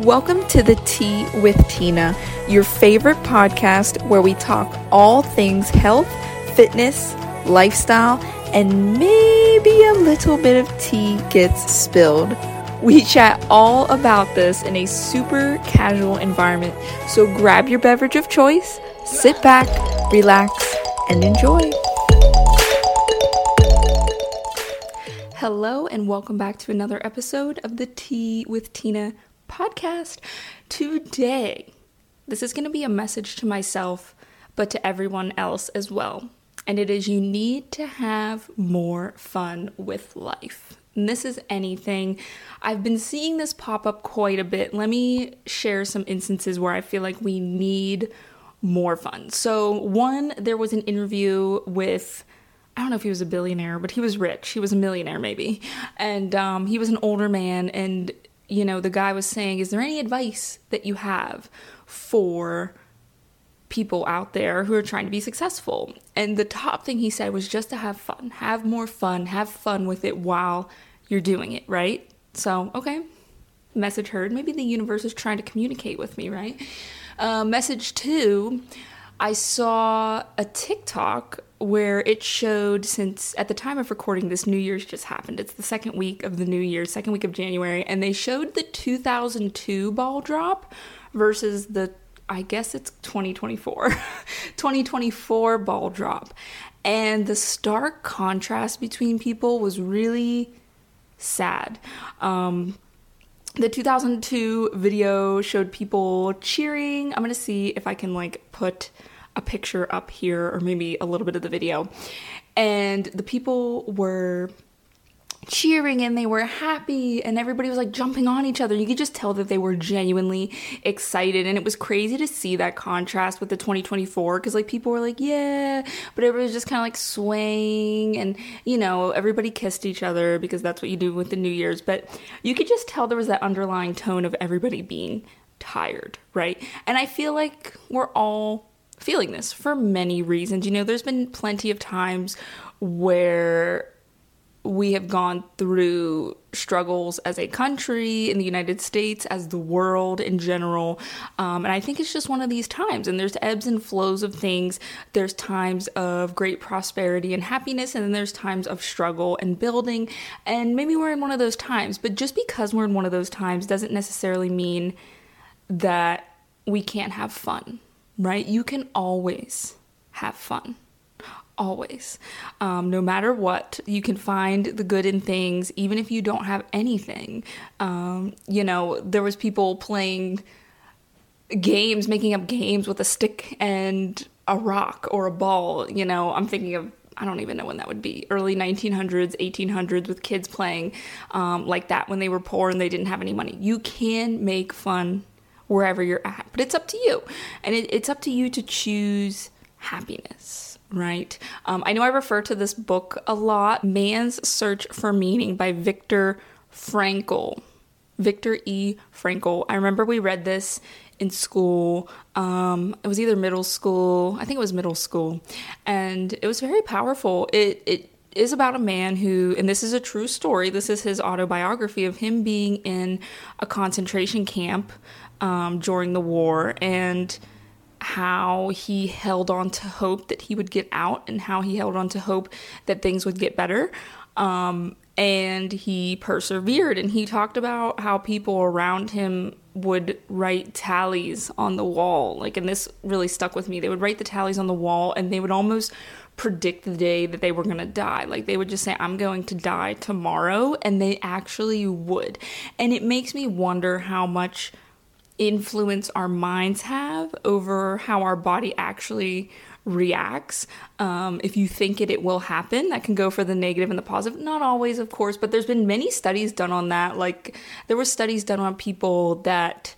Welcome to the Tea with Tina, your favorite podcast where we talk all things health, fitness, lifestyle, and maybe a little bit of tea gets spilled. We chat all about this in a super casual environment, so grab your beverage of choice, sit back, relax, and enjoy. Hello, and welcome back to another episode of the Tea with Tina podcast. Today, this is going to be a message to myself, but to everyone else as well. And it is you need to have more fun with life. And this is anything. I've been seeing this pop up quite a bit. Let me share some instances where I feel like we need more fun. So, one, there was an interview with I don't know if he was a billionaire, but he was rich. He was a millionaire, maybe. And um, he was an older man. And you know, the guy was saying, Is there any advice that you have for people out there who are trying to be successful? And the top thing he said was just to have fun, have more fun, have fun with it while you're doing it, right? So, okay, message heard. Maybe the universe is trying to communicate with me, right? Uh, message two, I saw a TikTok where it showed since at the time of recording this New Year's just happened. It's the second week of the New Year, second week of January, and they showed the 2002 ball drop versus the I guess it's 2024. 2024 ball drop. And the stark contrast between people was really sad. Um, the 2002 video showed people cheering. I'm gonna see if I can like put a picture up here or maybe a little bit of the video. And the people were cheering and they were happy and everybody was like jumping on each other. You could just tell that they were genuinely excited and it was crazy to see that contrast with the 2024 cuz like people were like, "Yeah," but everybody was just kind of like swaying and you know, everybody kissed each other because that's what you do with the New Year's, but you could just tell there was that underlying tone of everybody being tired, right? And I feel like we're all feeling this for many reasons. You know, there's been plenty of times where we have gone through struggles as a country in the United States, as the world in general. Um, and I think it's just one of these times. And there's ebbs and flows of things. There's times of great prosperity and happiness, and then there's times of struggle and building. And maybe we're in one of those times. But just because we're in one of those times doesn't necessarily mean that we can't have fun right? You can always have fun. Always. Um, no matter what, you can find the good in things, even if you don't have anything. Um, you know, there was people playing games, making up games with a stick and a rock or a ball. You know, I'm thinking of I don't even know when that would be early 1900s, 1800s with kids playing um, like that when they were poor and they didn't have any money. You can make fun wherever you're at. But it's up to you. And it, it's up to you to choose happiness, right? Um, I know I refer to this book a lot Man's Search for Meaning by Viktor Frankl. Victor E. Frankl. I remember we read this in school. Um, it was either middle school, I think it was middle school, and it was very powerful. It it is about a man who, and this is a true story. This is his autobiography of him being in a concentration camp um, during the war and how he held on to hope that he would get out and how he held on to hope that things would get better. Um, and he persevered and he talked about how people around him would write tallies on the wall. Like and this really stuck with me. They would write the tallies on the wall and they would almost predict the day that they were going to die. Like they would just say i'm going to die tomorrow and they actually would. And it makes me wonder how much influence our minds have over how our body actually reacts. Um, if you think it, it will happen. That can go for the negative and the positive. Not always, of course, but there's been many studies done on that. Like there were studies done on people that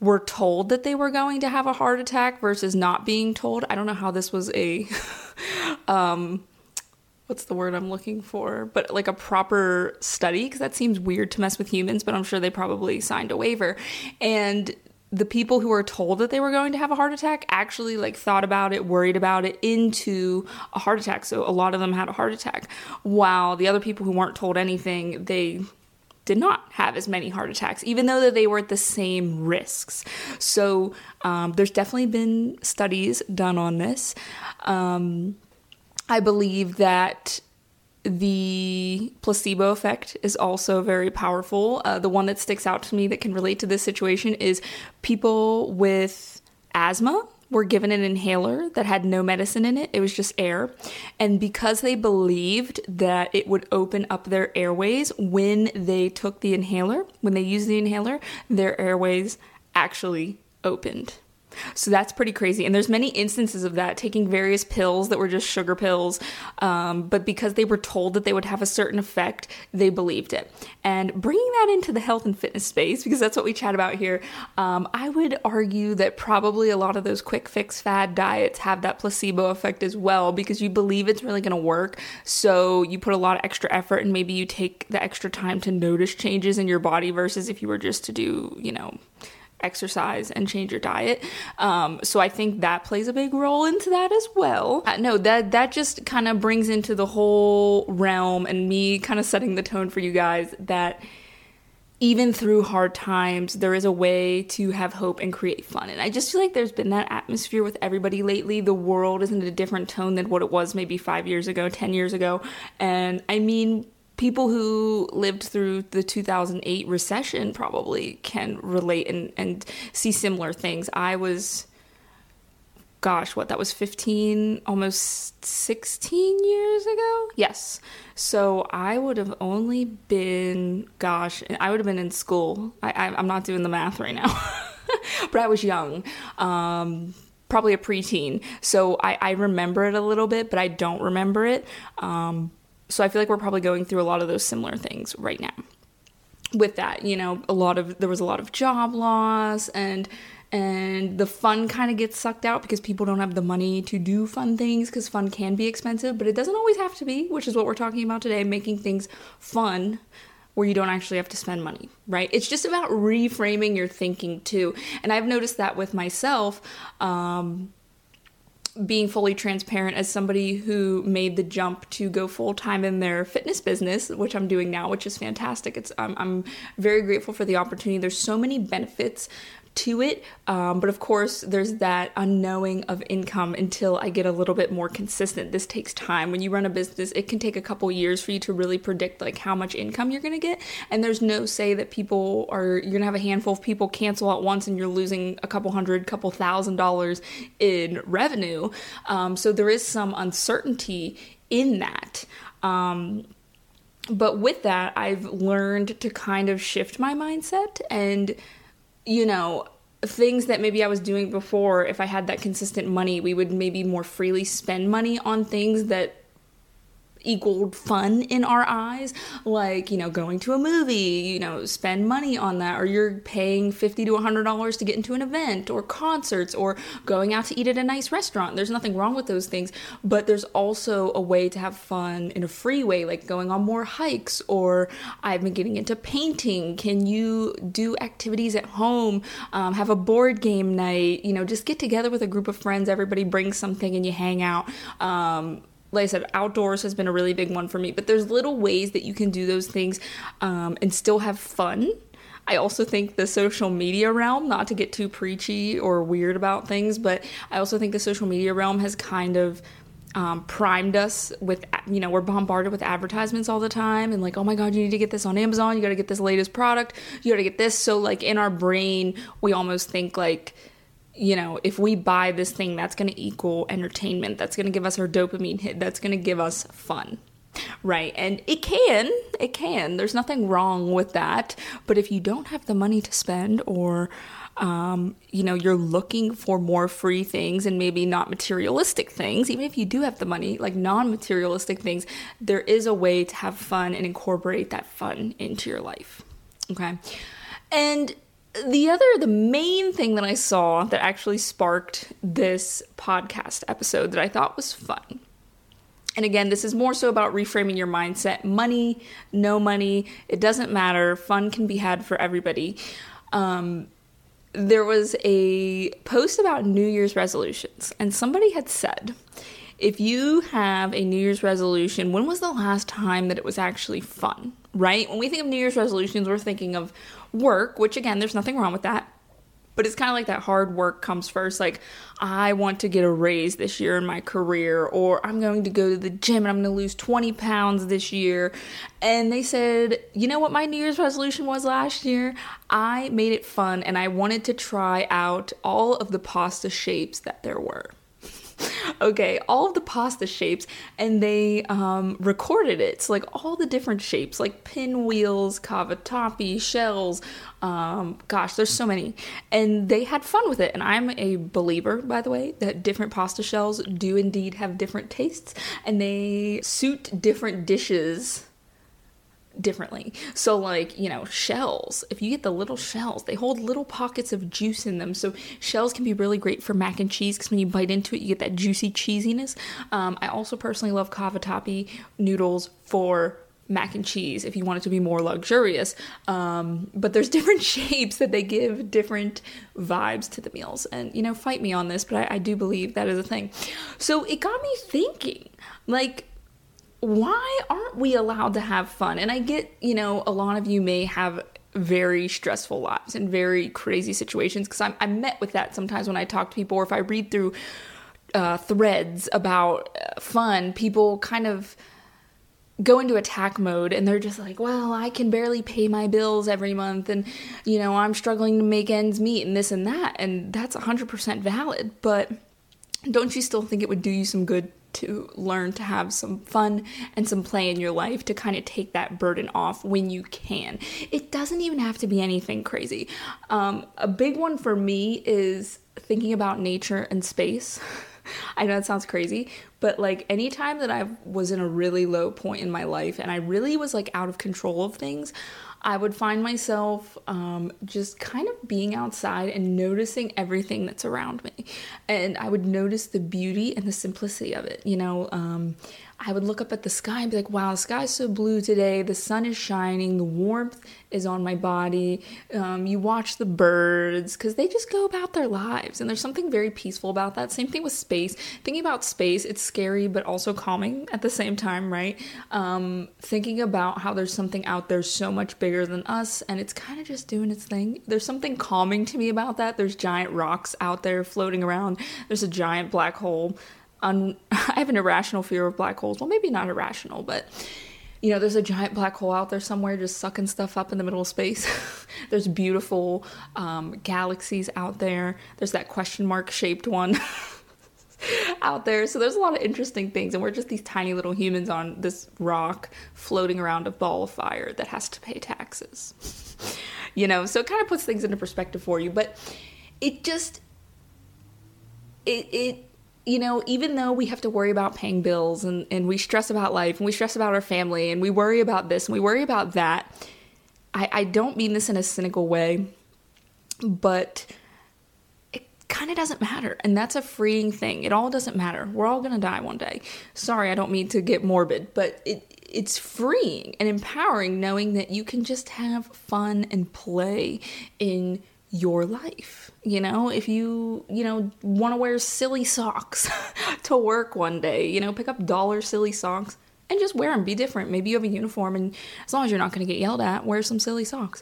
were told that they were going to have a heart attack versus not being told. I don't know how this was a um, what's the word I'm looking for, but like a proper study because that seems weird to mess with humans, but I'm sure they probably signed a waiver. And the people who were told that they were going to have a heart attack actually like thought about it, worried about it into a heart attack. So a lot of them had a heart attack. While the other people who weren't told anything, they did not have as many heart attacks, even though that they were at the same risks. So um, there's definitely been studies done on this. Um, I believe that the placebo effect is also very powerful. Uh, the one that sticks out to me that can relate to this situation is people with asthma were given an inhaler that had no medicine in it, it was just air. And because they believed that it would open up their airways when they took the inhaler, when they used the inhaler, their airways actually opened. So that's pretty crazy. And there's many instances of that, taking various pills that were just sugar pills, um, but because they were told that they would have a certain effect, they believed it. And bringing that into the health and fitness space, because that's what we chat about here, um, I would argue that probably a lot of those quick fix fad diets have that placebo effect as well, because you believe it's really going to work. So you put a lot of extra effort and maybe you take the extra time to notice changes in your body versus if you were just to do, you know, exercise and change your diet. Um, so I think that plays a big role into that as well. Uh, no, that that just kind of brings into the whole realm and me kind of setting the tone for you guys that even through hard times, there is a way to have hope and create fun. And I just feel like there's been that atmosphere with everybody lately. The world is in a different tone than what it was maybe five years ago, 10 years ago. And I mean, people who lived through the 2008 recession probably can relate and, and see similar things. I was, gosh, what, that was 15, almost 16 years ago? Yes. So I would have only been, gosh, I would have been in school. I, I, am not doing the math right now, but I was young. Um, probably a preteen. So I, I remember it a little bit, but I don't remember it. Um, so I feel like we're probably going through a lot of those similar things right now. With that, you know, a lot of there was a lot of job loss and and the fun kind of gets sucked out because people don't have the money to do fun things because fun can be expensive, but it doesn't always have to be, which is what we're talking about today, making things fun where you don't actually have to spend money, right? It's just about reframing your thinking too. And I've noticed that with myself. Um, being fully transparent as somebody who made the jump to go full time in their fitness business, which I'm doing now, which is fantastic. It's um, I'm very grateful for the opportunity. There's so many benefits to it. Um, but of course, there's that unknowing of income until I get a little bit more consistent. This takes time. When you run a business, it can take a couple years for you to really predict like how much income you're gonna get. And there's no say that people are you're gonna have a handful of people cancel at once and you're losing a couple hundred, couple thousand dollars in revenue. Um, so there is some uncertainty in that. Um, but with that, I've learned to kind of shift my mindset and you know, things that maybe I was doing before, if I had that consistent money, we would maybe more freely spend money on things that equaled fun in our eyes. Like you know going to a movie you know spend money on that or you're paying 50 to 100 dollars to get into an event or concerts or going out to eat at a nice restaurant. There's nothing wrong with those things but there's also a way to have fun in a free way like going on more hikes or i've been getting into painting. Can you do activities at home? Um, have a board game night you know just get together with a group of friends. Everybody brings something and you hang out. Um, like I said, outdoors has been a really big one for me. But there's little ways that you can do those things um, and still have fun. I also think the social media realm, not to get too preachy or weird about things, but I also think the social media realm has kind of um, primed us with, you know, we're bombarded with advertisements all the time and like, oh my God, you need to get this on Amazon. You got to get this latest product. You got to get this. So, like, in our brain, we almost think like, you know, if we buy this thing, that's going to equal entertainment. That's going to give us our dopamine hit. That's going to give us fun. Right. And it can, it can. There's nothing wrong with that. But if you don't have the money to spend or, um, you know, you're looking for more free things and maybe not materialistic things, even if you do have the money, like non materialistic things, there is a way to have fun and incorporate that fun into your life. Okay. And the other, the main thing that I saw that actually sparked this podcast episode that I thought was fun. And again, this is more so about reframing your mindset. Money, no money, it doesn't matter. Fun can be had for everybody. Um, there was a post about New Year's resolutions, and somebody had said, if you have a New Year's resolution, when was the last time that it was actually fun, right? When we think of New Year's resolutions, we're thinking of work, which again, there's nothing wrong with that. But it's kind of like that hard work comes first. Like, I want to get a raise this year in my career, or I'm going to go to the gym and I'm going to lose 20 pounds this year. And they said, you know what my New Year's resolution was last year? I made it fun and I wanted to try out all of the pasta shapes that there were okay, all of the pasta shapes, and they um, recorded it. So, like, all the different shapes, like pinwheels, cavatappi, shells. Um, gosh, there's so many. And they had fun with it. And I'm a believer, by the way, that different pasta shells do indeed have different tastes, and they suit different dishes differently. So, like, you know, shells, if you get the little shells, they hold little pockets of juice in them. So, shells can be really great for mac and cheese because when you bite into it, you get that juicy cheesiness. Um, I also personally love cavatappi noodles for mac and cheese if you want it to be more luxurious. Um, but there's different shapes that they give different vibes to the meals. And, you know, fight me on this, but I, I do believe that is a thing. So it got me thinking, like, why aren't we allowed to have fun? And I get, you know, a lot of you may have very stressful lives and very crazy situations because I'm, I'm met with that sometimes when I talk to people or if I read through uh, threads about uh, fun, people kind of go into attack mode and they're just like, well, I can barely pay my bills every month and, you know, I'm struggling to make ends meet and this and that. And that's 100% valid. But don't you still think it would do you some good to learn to have some fun and some play in your life to kind of take that burden off when you can. It doesn't even have to be anything crazy. Um, a big one for me is thinking about nature and space. I know that sounds crazy, but like anytime that I was in a really low point in my life and I really was like out of control of things, I would find myself um, just kind of being outside and noticing everything that's around me. And I would notice the beauty and the simplicity of it. You know, um, I would look up at the sky and be like, wow, the sky's so blue today. The sun is shining. The warmth is on my body. Um, you watch the birds because they just go about their lives. And there's something very peaceful about that. Same thing with space. Thinking about space, it's scary but also calming at the same time, right? Um, thinking about how there's something out there so much bigger than us and it's kind of just doing its thing. There's something calming to me about that. There's giant rocks out there floating around, there's a giant black hole un- I have an irrational fear of black holes. Well, maybe not irrational, but you know, there's a giant black hole out there somewhere just sucking stuff up in the middle of space. there's beautiful um, galaxies out there. There's that question mark shaped one out there. So there's a lot of interesting things, and we're just these tiny little humans on this rock floating around a ball of fire that has to pay taxes. you know, so it kind of puts things into perspective for you, but it just it it you know, even though we have to worry about paying bills and, and we stress about life and we stress about our family and we worry about this and we worry about that, I, I don't mean this in a cynical way, but it kind of doesn't matter. And that's a freeing thing. It all doesn't matter. We're all going to die one day. Sorry, I don't mean to get morbid, but it, it's freeing and empowering knowing that you can just have fun and play in your life. You know, if you, you know, want to wear silly socks to work one day, you know, pick up dollar silly socks and just wear them. Be different. Maybe you have a uniform, and as long as you're not going to get yelled at, wear some silly socks.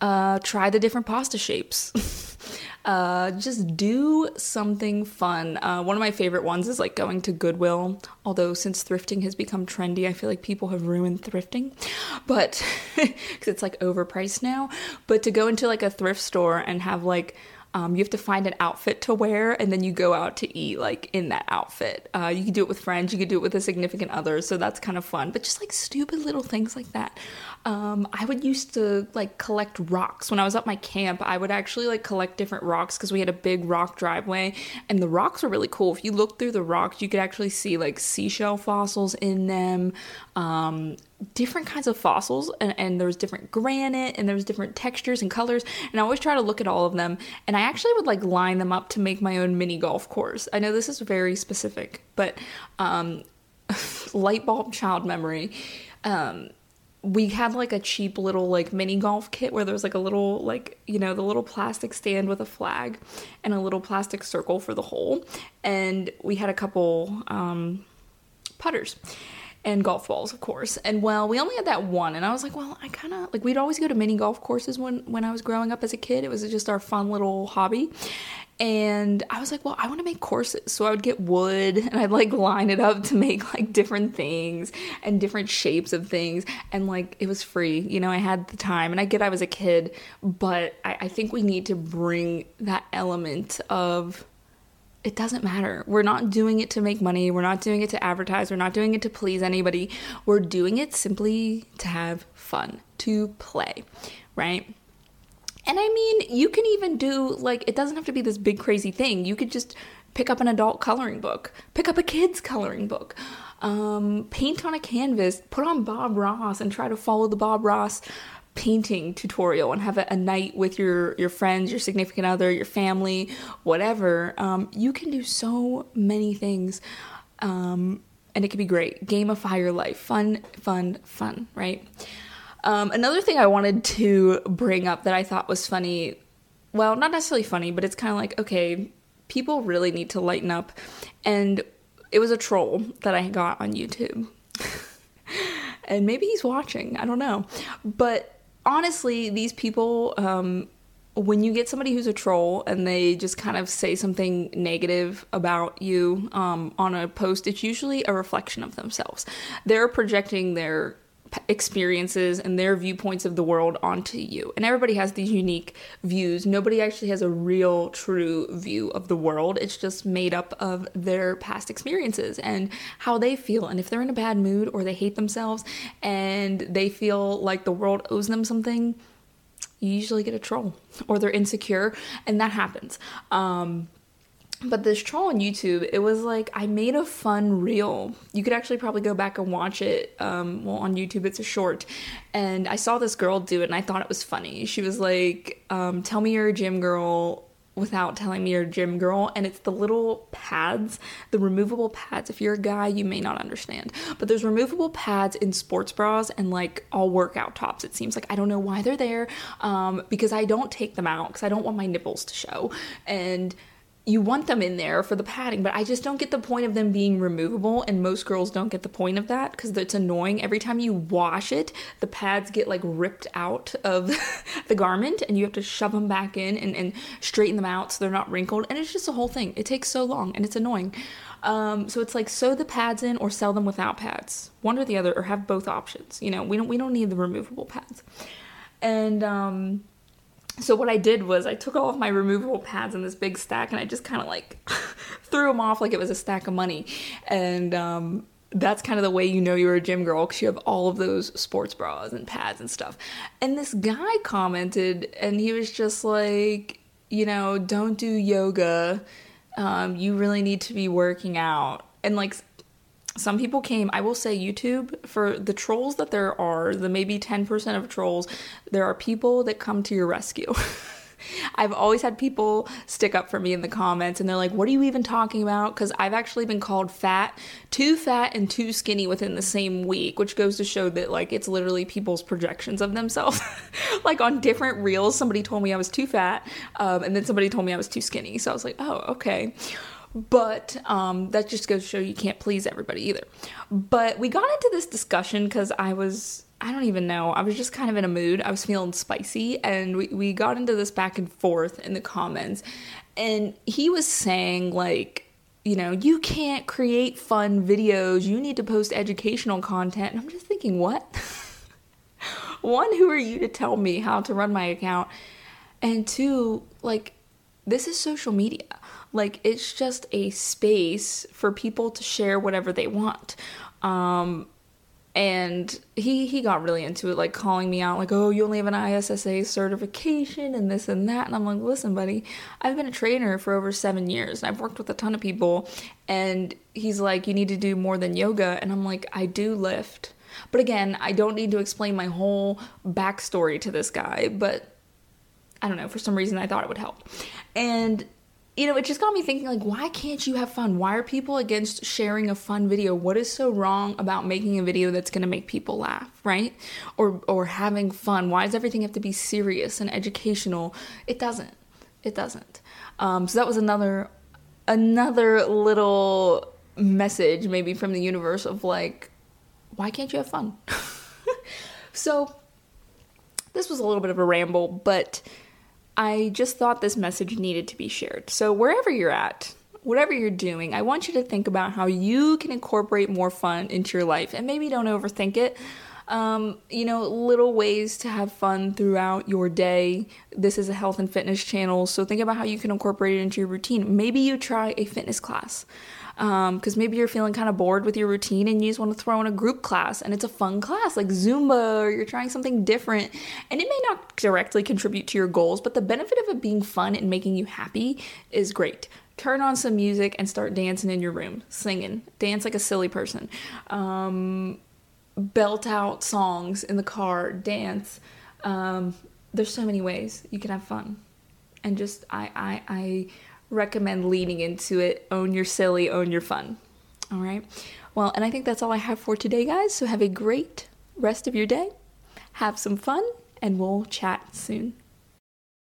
Uh, try the different pasta shapes. Uh, just do something fun. Uh, one of my favorite ones is like going to Goodwill. Although since thrifting has become trendy, I feel like people have ruined thrifting, but because it's like overpriced now. But to go into like a thrift store and have like um, you have to find an outfit to wear and then you go out to eat like in that outfit. Uh, you can do it with friends, you can do it with a significant other, so that's kind of fun. But just like stupid little things like that. Um, I would used to like collect rocks when I was at my camp. I would actually like collect different rocks because we had a big rock driveway, and the rocks were really cool. If you look through the rocks, you could actually see like seashell fossils in them. Um, different kinds of fossils and, and there was different granite and there was different textures and colors and i always try to look at all of them and i actually would like line them up to make my own mini golf course. I know this is very specific but um light bulb child memory um we had like a cheap little like mini golf kit where there was like a little like you know the little plastic stand with a flag and a little plastic circle for the hole and we had a couple um, putters and golf balls, of course. And well, we only had that one, and I was like, well, I kind of like we'd always go to mini golf courses when when I was growing up as a kid. It was just our fun little hobby. And I was like, well, I want to make courses. So I would get wood and I'd like line it up to make like different things and different shapes of things. And like it was free, you know, I had the time and I get I was a kid, but I, I think we need to bring that element of it doesn't matter. We're not doing it to make money. We're not doing it to advertise. We're not doing it to please anybody. We're doing it simply to have fun, to play, right? And I mean, you can even do, like, it doesn't have to be this big crazy thing. You could just pick up an adult coloring book, pick up a kid's coloring book, um, paint on a canvas, put on Bob Ross and try to follow the Bob Ross painting tutorial and have a, a, night with your your friends your significant other your family whatever um, you can do so many things um, and it can be great. Gamify your life. Fun fun fun right? Um, another thing i wanted to bring up that i thought was funny well not necessarily funny but it's kind of like okay people really need to lighten up. And it was a troll that i got on youtube. And maybe he's watching. I don't know. But honestly, these people, um, when you get somebody who's a troll and they just kind of say something negative about you um, on a post, it's usually a reflection of themselves. They're projecting their experiences and their viewpoints of the world onto you. And everybody has these unique views. Nobody actually has a real, true view of the world. It's just made up of their past experiences and how they feel. And if they're in a bad mood or they hate themselves and they feel like the world owes them something, you usually get a troll or they're insecure, and that happens. Um, but this troll on YouTube, it was like I made a fun reel. You could actually probably go back and watch it. Um, well, on YouTube, it's a short, and I saw this girl do it, and I thought it was funny. She was like, um, "Tell me you're a gym girl." Without telling me you're a gym girl, and it's the little pads, the removable pads. If you're a guy, you may not understand, but there's removable pads in sports bras and like all workout tops. It seems like I don't know why they're there, um, because I don't take them out because I don't want my nipples to show, and you want them in there for the padding, but I just don't get the point of them being removable. And most girls don't get the point of that because it's annoying. Every time you wash it, the pads get like ripped out of the garment and you have to shove them back in and, and straighten them out so they're not wrinkled. And it's just a whole thing. It takes so long and it's annoying. Um, so it's like sew the pads in or sell them without pads, one or the other, or have both options. You know, we don't we don't need the removable pads. And um, so what I did was I took all of my removable pads in this big stack and I just kind of like threw them off like it was a stack of money. And um, that's kind of the way you know you're a gym girl because you have all of those sports bras and pads and stuff. And this guy commented and he was just like, you know, don't do yoga. Um, you really need to be working out. And like some people came i will say youtube for the trolls that there are the maybe 10% of trolls there are people that come to your rescue I've always had people stick up for me in the comments and they're like, What are you even talking about? Because I've actually been called fat, too fat, and too skinny within the same week, which goes to show that, like, it's literally people's projections of themselves. like, on different reels, somebody told me I was too fat, um, and then somebody told me I was too skinny. So I was like, Oh, okay. But um, that just goes to show you can't please everybody either. But we got into this discussion because I was, I don't even know, I was just kind of in a mood. I was feeling spicy, and we, we got into this back and forth in the comments. And he was saying, like, you know, you can't create fun videos, you need to post educational content. And I'm just thinking, what? One, who are you to tell me how to run my account? And two, like, this is social media. Like it's just a space for people to share whatever they want. Um, and he he got really into it, like calling me out, like, "Oh, you only have an ISSA certification and this and that." And I'm like, "Listen, buddy, I've been a trainer for over seven years, and I've worked with a ton of people." And he's like, "You need to do more than yoga," and I'm like, "I do lift." But again, I don't need to explain my whole backstory to this guy, but I don't know, for some reason I thought it would help. And you know, it just got me thinking like, why can't you have fun? Why are people against sharing a fun video? What is so wrong about making a video that's going to make people laugh, right? Or or having fun? Why does everything have to be serious and educational? It doesn't. It doesn't. Um, so that was another another little message maybe from the universe of like, why can't you have fun? so this was a little bit of a ramble, but I just thought this message needed to be shared. So, wherever you're at, whatever you're doing, I want you to think about how you can incorporate more fun into your life and maybe don't overthink it. Um, you know, little ways to have fun throughout your day. This is a health and fitness channel, so think about how you can incorporate it into your routine. Maybe you try a fitness class because um, maybe you're feeling kind of bored with your routine and you just want to throw in a group class and it's a fun class like Zumba or you're trying something different. And it may not directly contribute to your goals, but the benefit of it being fun and making you happy is great. Turn on some music and start dancing in your room, singing, dance like a silly person. Um, belt out songs in the car, dance. Um, there's so many ways you can have fun. And just, I, I, I recommend leaning into it. Own your silly, own your fun. All right. Well, and I think that's all I have for today, guys. So have a great rest of your day. Have some fun, and we'll chat soon.